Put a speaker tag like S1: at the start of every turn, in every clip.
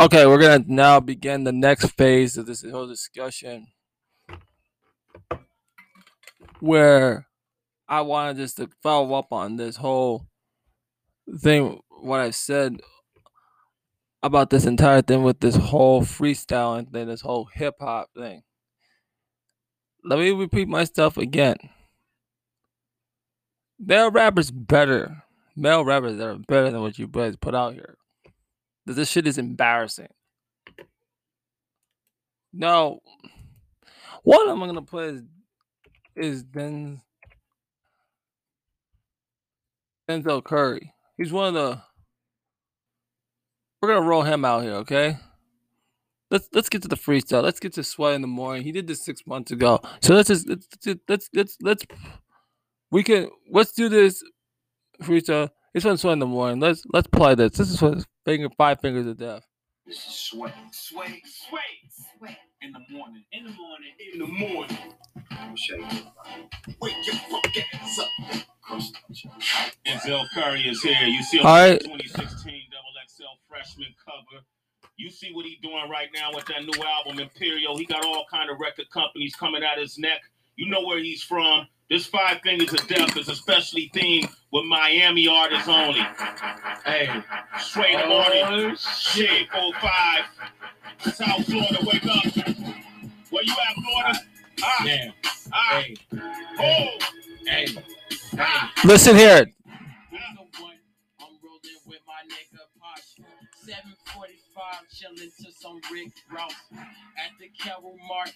S1: Okay, we're gonna now begin the next phase of this whole discussion, where I wanted just to follow up on this whole thing, what I've said about this entire thing with this whole freestyle and then this whole hip hop thing. Let me repeat myself again. Male rappers better. Male rappers that are better than what you guys put out here. This shit is embarrassing. No. One I'm gonna put is is Den Denzel Curry. He's one of the we're gonna roll him out here, okay? Let's let's get to the freestyle. Let's get to sweat in the morning. He did this six months ago. So let's just let's let's let's let's we can let's do this freestyle. This one's sweat in the morning. Let's let's play this. This is what finger five fingers of death.
S2: This is sweat. Sweat. Sweat. Sweat. In the morning. In the morning. In the morning. Let me show you. Wake your fucking ass up.
S3: Denzel Curry is here. You see him
S1: All right.
S3: 2016 Double XL freshman cover. You see what he's doing right now with that new album Imperial. He got all kind of record companies coming out his neck. You know where he's from. This Five Fingers of Death is especially themed with Miami artists only. Hey, straight in the morning, shit, four five, South Florida, wake up. Where you at, Florida? Ah,
S2: Damn.
S3: ah,
S2: Hey.
S3: oh,
S2: Hey.
S3: ah.
S1: Listen here.
S4: I'm rolling with my nigga Posh. 745 chilling to some Rick Ross at the Carol Mart.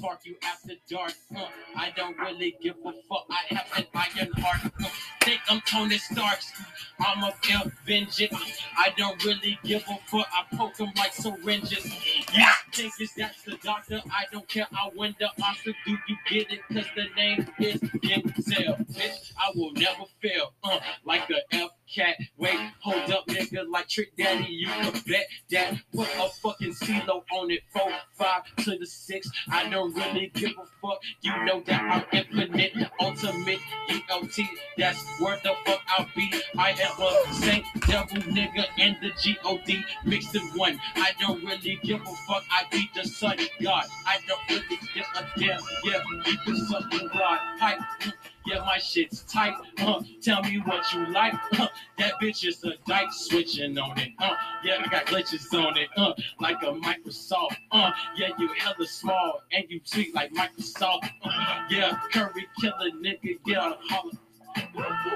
S4: Park you after dark. Uh, I don't really give a fuck. I have an iron heart. Uh, think I'm Tony Starks. I'm a feel vengeance. I don't really give a fuck. I poke them like syringes. Yeah, think is that's the doctor. I don't care. I win the Oscar. Do you get it? Cause the name is Denzel. Bitch, I will never fail. Uh, like the F cat. Wait, hold up, nigga. Like Trick Daddy, you can bet that. Put a fucking CeeLo on it. Four, five to the six. I don't really give a fuck. You know that I'm infinite, ultimate, ULT. That's where the fuck I'll be. I am a saint, devil nigga, and the G-O-D mixed in one. I don't really give a fuck. I be the son of God. I don't really give a damn. Yeah, can suck and ride. Hype. Yeah, my shit's tight. Uh, tell me what you like. Uh, that bitch is a dyke switching on it. Uh, yeah, I got glitches on it. Uh, like a Microsoft. Uh, yeah, you hella small and you tweet like Microsoft. Uh, yeah, Curry killer nigga. Yeah, holla.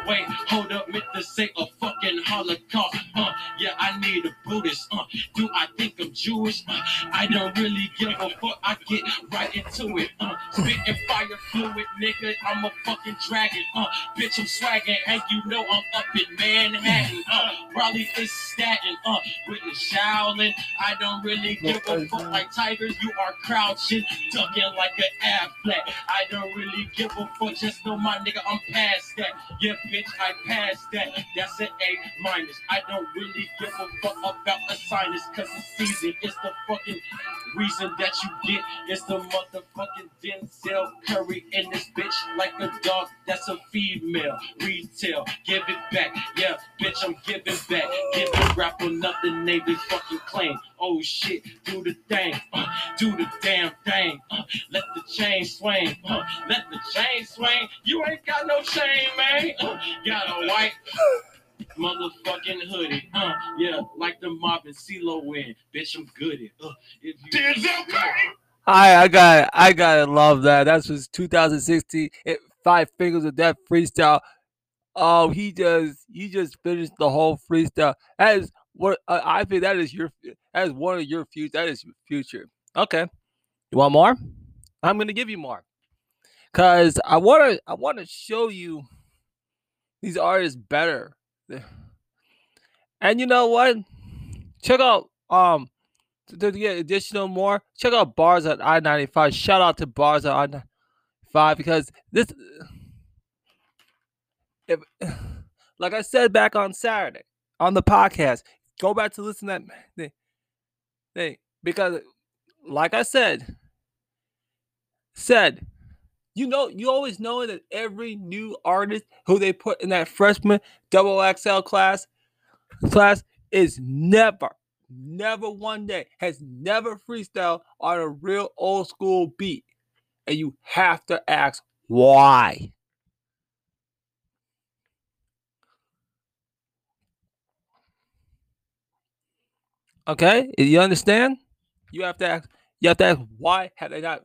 S4: Wait, hold up, meant to say a fucking Holocaust. Uh, yeah, I need a Buddhist. Uh, do I think I'm Jewish? Uh, I don't really give a fuck. I get right into it. Uh, spitting fire fluid, nigga. I'm a fucking dragon. Uh, bitch, I'm swagging, and you know I'm up in Manhattan. Uh, probably is Staten. Uh, with the Shaolin. I don't really give a fuck like tigers. You are crouching, ducking like an athlete. I don't really give a fuck. Just know my nigga, I'm past that. Yeah, bitch, I passed that. That's an A minus. I don't really give a fuck about a sinus, cause the season is the fucking reason that you get. It's the motherfucking Denzel Curry in this bitch like a dog that's a female. Retail, give it back. Yeah, bitch, I'm giving back. Giving rap another nothing they be fucking claim. Oh shit, do the thing, uh, do the damn thing. Uh, let the chain swing, uh, let the chain swing. You ain't got no chain, man. Uh, got a white motherfucking hoodie. Uh, yeah, like the mob and CeeLo in. Bitch, I'm goody. Uh, if you
S3: Denzel Curry.
S1: I I got I gotta love that. That's was 2016. It, Five Fingers of Death freestyle. Oh, he just he just finished the whole freestyle. That is what uh, I think. That is your that is one of your future. That is your future. Okay, you want more? I'm gonna give you more, cause I wanna I wanna show you these artists better. And you know what? Check out um to, to get additional more. Check out bars at I ninety five. Shout out to bars at I ninety five because this, if like I said back on Saturday on the podcast, go back to listen to that thing, thing because like I said, said you know you always know that every new artist who they put in that freshman double XL class class is never never one day has never freestyled on a real old school beat. And you have to ask why. Okay, you understand? You have to ask. You have to ask why have they not?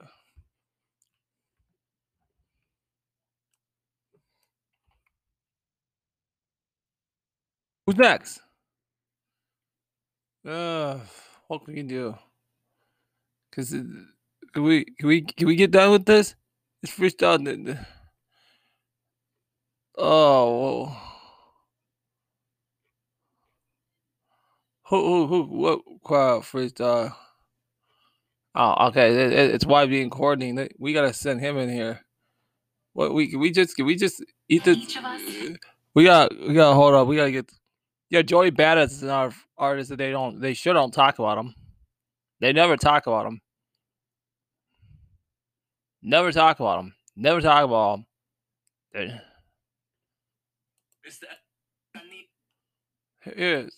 S1: Who's next? Uh, what can we do? Cause can we can we can we get done with this? It's freestyle. Oh, who who who what crowd freestyle? Oh, okay. It, it, it's YB and Courtney. We gotta send him in here. What we we just we just eat the. We got we got hold up. We gotta get. Yeah, Joey Badass is our artist that they don't they sure don't talk about him. They never talk about him. Never talk about him. Never talk about him. They, Here is.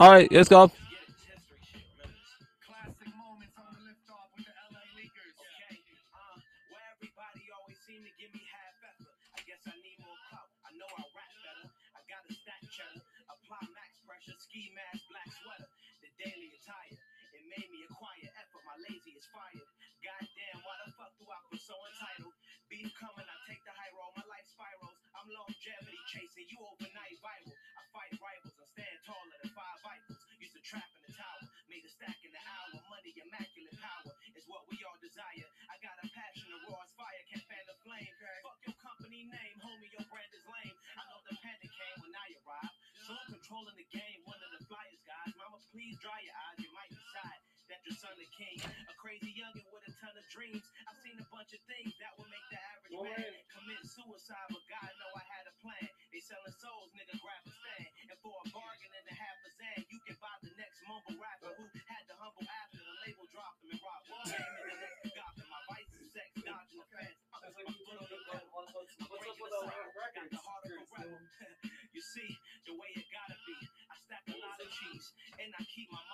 S1: All right, let's go.
S2: That your son the. A crazy youngin' with a ton of dreams. I've seen a bunch of things that will make the average man commit suicide, but God know I had a plan. They selling souls, nigga, grab a stand. And for a bargain and a half a zan, you can buy the next mumble rapper who had the humble after the label dropped him and rock came in the next. My vice is sex, dodging the fence. My foot on the pedal. I'm breaking the. Got the heart of a rebel. You see, the way it gotta be. I stack a lot of cheese, and I keep my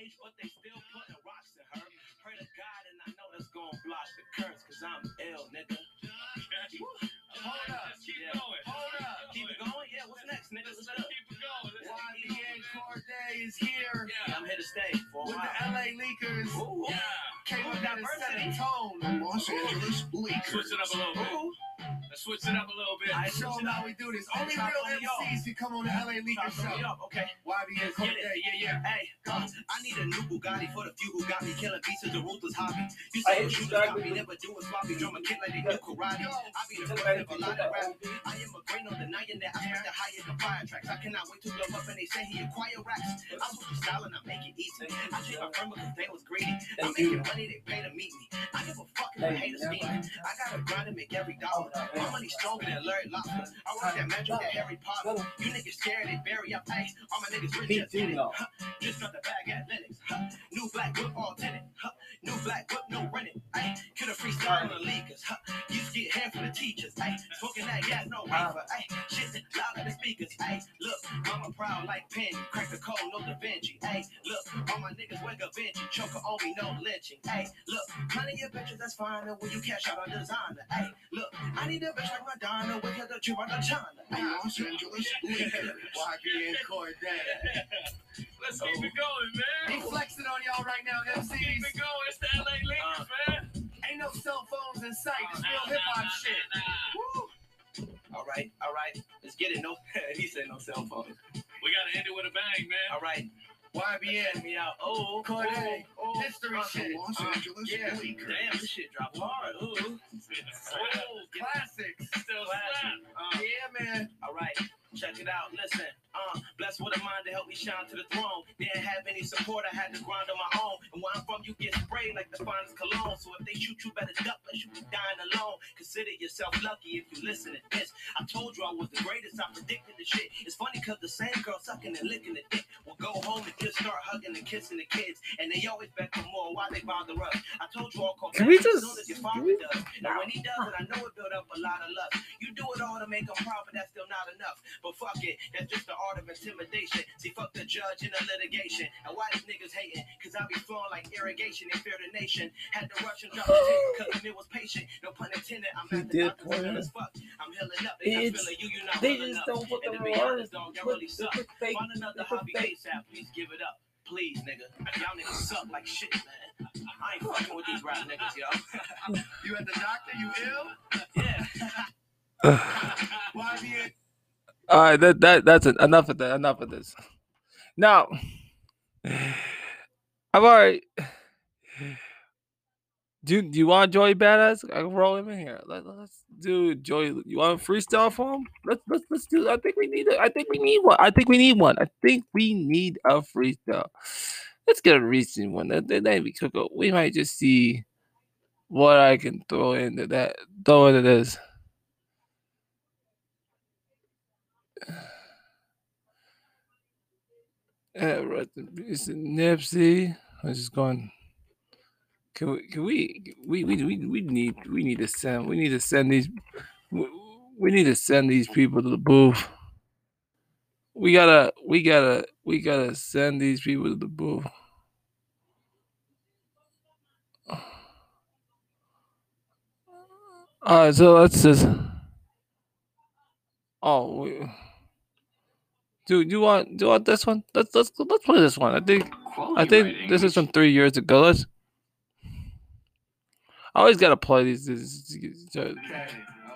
S2: age, but they still putting rocks in her. Pray to God, and I know that's gonna block the curse, cause I'm ill, nigga. Hold up.
S3: Let's keep
S2: Yeah.
S3: going.
S2: Hold up. Keep it going? Yeah, what's next, nigga?
S3: Let's, let's keep it going. Let's
S5: YBN Cordae is here
S2: Yeah, I'm here to stay for a
S5: with the LA Leakers.
S2: Ooh.
S3: Yeah.
S5: Came with that
S2: Diversity.
S5: set tone.
S2: Los Angeles Lakers.
S3: Switch it up a little bit.
S2: Ooh.
S3: Let's switch it up a little bit.
S2: I
S5: Show them how we do this. Only
S2: Top
S5: real
S2: the
S5: MCs can come on the LA Leakers
S2: Top me
S5: show.
S2: up, okay.
S5: YBN
S2: Get it, yeah, yeah. Hey, uh, I need a new Bugatti for the few who got me killing beats is a ruthless hobby. You say you shooters got me, never do a sloppy drum a kid like they do karate. I be the first of a lot of rap. I am a great on the denying that I spent the higher the fire tracks. I cannot wait to blow up and they say he acquire racks. I switch the style and I make it easy. I treat my friend because they was greedy. I'm making money, they pay to meet me. I give a fuck if the haters scheme. I gotta grind and make every dollar. My money stronger than Larry Lobster. I work that magic that Harry Potter. You niggas scared, they bury up. Hey, all my niggas rich just in it. Huh, Just got the bag at Lenox. Huh, New black whip all. Huh, New black whip, no renting. Hey, could have freestyle on the leakers. Huh, used to get hair from the teachers. Hey, smoking that gas, no reefer. Hey, shit loud at the speakers. Hey, look, mama proud like Penny. Crack the code, no Da Vinci. Hey, look, all my niggas wake up Vinci. Choker on me, no lynching. Hey, look, honey, your bitches, that's fine. And when you cash out on designer. Hey, look, I need a bitch like Madonna with her the trip on the China. Hey, Los Angeles Lakers.
S5: YBN Cordae.
S3: Let's keep it going,
S5: He
S3: man.
S5: flexing on y'all right now,
S3: Let's keep
S5: MCs.
S3: it going. It's the LA Lakers, uh, man.
S5: Ain't no cell phones in sight. It's real hip hop shit.
S3: nah, nah.
S5: Woo.
S2: All right, all right. Let's get it. No, he said no cell phone.
S3: We gotta end it with a bang, man.
S2: All right,
S5: YBN.
S2: me out. Oh,
S5: Cordae.
S2: oh, oh.
S5: History
S2: Uh,
S5: shit.
S2: Los Angeles
S5: yeah.
S2: Lakers. Damn, this shit dropped hard. Ooh.
S5: Oh, classics.
S3: Still
S2: Classic.
S3: slap.
S2: Uh,
S5: Yeah, man.
S2: all right, check it out. Listen, uh, blessed with a mind to help me shine to the throne. Didn't have any support, I had to grind on my own. And where I'm from, you get sprayed like the finest cologne. So if they shoot you, better duck, unless you be dying alone. Consider yourself lucky if you listen to this. I told you I was the greatest. I predicted the shit. It's funny because the same girl sucking and licking the dick will go home and just start hugging and kissing the kids. And they always beg for more. Why they bother us? I told you all call
S1: Can we just-
S2: soon as your father does. And when he does it, I know it built up a lot of love. You do it all to make them proud, but that's still not enough. But fuck it, that's just the art of intimidation. See, fuck the judge in the litigation. And why these niggas hating? Cause I be flowing like irrigation and fear the nation. Had to rush and drop the tape because the was patient. No pun intended, I'm
S1: He
S2: at the
S1: did
S2: doctor's
S1: point
S2: feeling
S1: out.
S2: as fuck. I'm healing up, they not
S1: It's-
S2: feeling you, you not
S1: They
S2: willing
S1: just
S2: up.
S1: don't put
S2: And
S1: the
S2: to be
S1: wrong.
S2: honest, dog, y'all really suck.
S1: fake.
S2: Find another
S1: It's a
S2: hobby
S1: fake.
S2: ASAP, please give it up. Please, nigga. Y'all niggas suck like shit, man. I ain't fucking with these rap niggas, yo.
S5: You at the doctor? You ill?
S2: yeah.
S5: YBN.
S1: All right, that that that's it. enough of that. Enough of this. Now, I've already. Do, do you want Joey Badass? I can roll him in here. Let, us do Joey. You want a freestyle for him? Let's let's let's do. I think we need. A, I think we need one. I think we need one. I think we need a freestyle. Let's get a recent one. That that we could go. We might just see what I can throw into that. Throw into this. Yeah, uh, right. it Nipsey. I'm just going. Can we? Can we? We we we we need we need to send we need to send these we, we need to send these people to the booth. We gotta we gotta we gotta send these people to the booth. All right, so let's just. Oh, we, dude, you want do you want this one? Let's let's let's play this one. I think I think this is from three years ago. Let's. I always gotta play these. these, these- uh,
S5: Okay.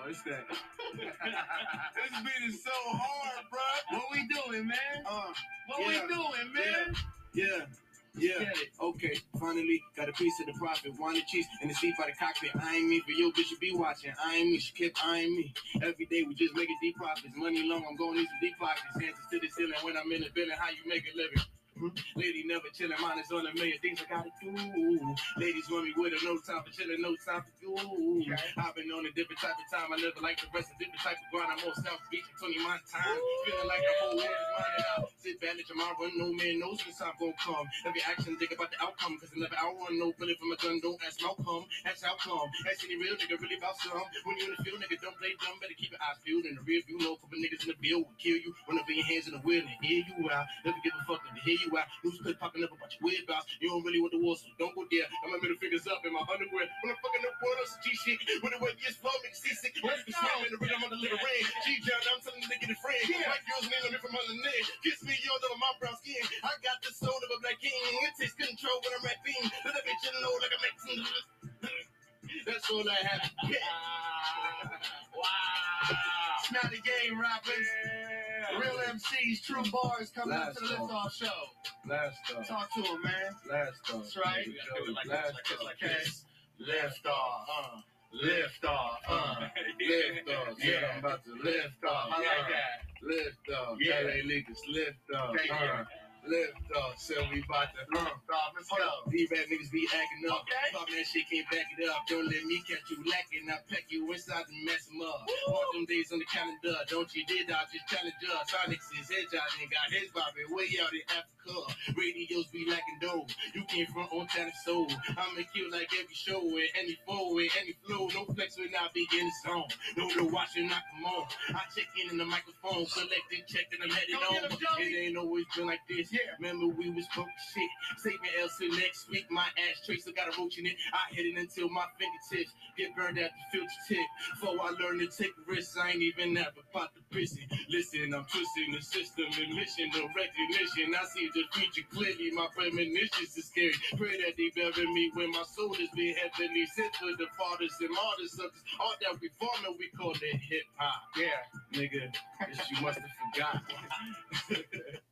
S5: It's that. this beat is so hard, bro. What we doing, man? Uh, what
S2: Yeah.
S5: we doing, man? Yeah. Yeah, okay, finally got a piece of the profit. Wanted cheese in the seat by the cockpit. I ain't me for your bitch, you be watching. I ain't me, she kept eyeing me. Every day we just making deep profits. Money long, I'm going some deep pockets. Hands to the ceiling when I'm in the building. How you make a living? Hmm? Lady never chillin', mine is on a million things I gotta do. Ladies want me with her, no time for chillin', no time for you. I've been on a different type of time. I never like the rest of different type of grind. I'm on South Beach in 20 my time. Feeling like the whole world is mine and out. Sit back let tomorrow run, no man knows when time gon' come. Every action, think about the outcome. Cause I never outrun no bullet from a gun. Don't ask how come, that's how come. Ask any real nigga really about some. When you in the field, nigga, don't play dumb. Better keep your eyes peeled in the rear view. No couple niggas in the field will kill you. Run up in your hands in the wheel and hear you out. Never give a fuck if they hear you out. News clip popping up about your weird bounce. You don't really want the war, so don't go there. Got my middle fingers up in my underwear. When I'm fucking up world, some G shit. When the way gets flow, make seasick. When it's slamming the rhythm on the little rain. G down, I'm telling the nigga to friend. White girls nailing me from under the neck. Kiss me, yo, over my brown skin. I got the soul of a black king. It takes control when I'm rapping. Let that bitch know like a Mexican. That's all I have.
S4: Wow.
S5: It's not a game, rappers. Real MCs, true bars coming up to the lift off show.
S6: Last off.
S5: Talk to him, man.
S6: Last off.
S5: That's right.
S4: We gotta do it like this, like this, like this.
S5: Lift off. Uh. Lift off. Uh.
S6: Lift off. Yeah, I'm about to lift off.
S5: I like that.
S6: Lift off.
S5: Yeah.
S6: LA Lakers lift off. Uh, Lift off. So we about to
S5: Lift off. Let's go.
S6: These rap niggas be acting up.
S5: Okay.
S6: Talk that shit, can't back it up. Don't let me catch you lacking. I pack you inside and mess them up. Mark them days on the calendar. Don't you did I just challenge us. Sonics is head job and got his bobbing way out in Africa. Radios be lacking dough. You came from on China Soul. I'ma kill like every show with any flow with any flow. No flex when I be in the zone. No no watching, I come on. I check in in the microphone, selected, check, and I'm headed
S5: Go get
S6: on. It ain't always been like this.
S5: Yeah.
S6: Remember we was broke shit. Save me Elsa next week. My ashtray still got a roach in it. I hit it until my fingertips get burned at the filter tip. Before I learn to take risks, I ain't even ever pot the prison. Listen, I'm twisting the system and mission of recognition. I see the future clearly. My premonitions is scary. Pray that they bury me when my soul is being heavenly sent for the fathers and martyrs of this art that we forming. We call it hip hop.
S5: Yeah.
S6: Nigga, you must have forgot.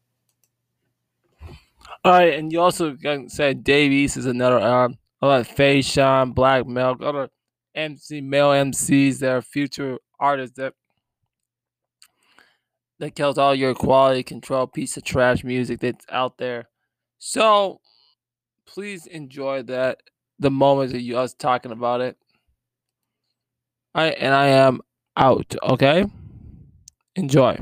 S1: All right, and you also said Dave East is another um, other Fashawn, Black Milk, other MC male MCs that are future artists that that kills all your quality control piece of trash music that's out there. So please enjoy that the moment that you us talking about it. Right, and I am out. Okay, enjoy.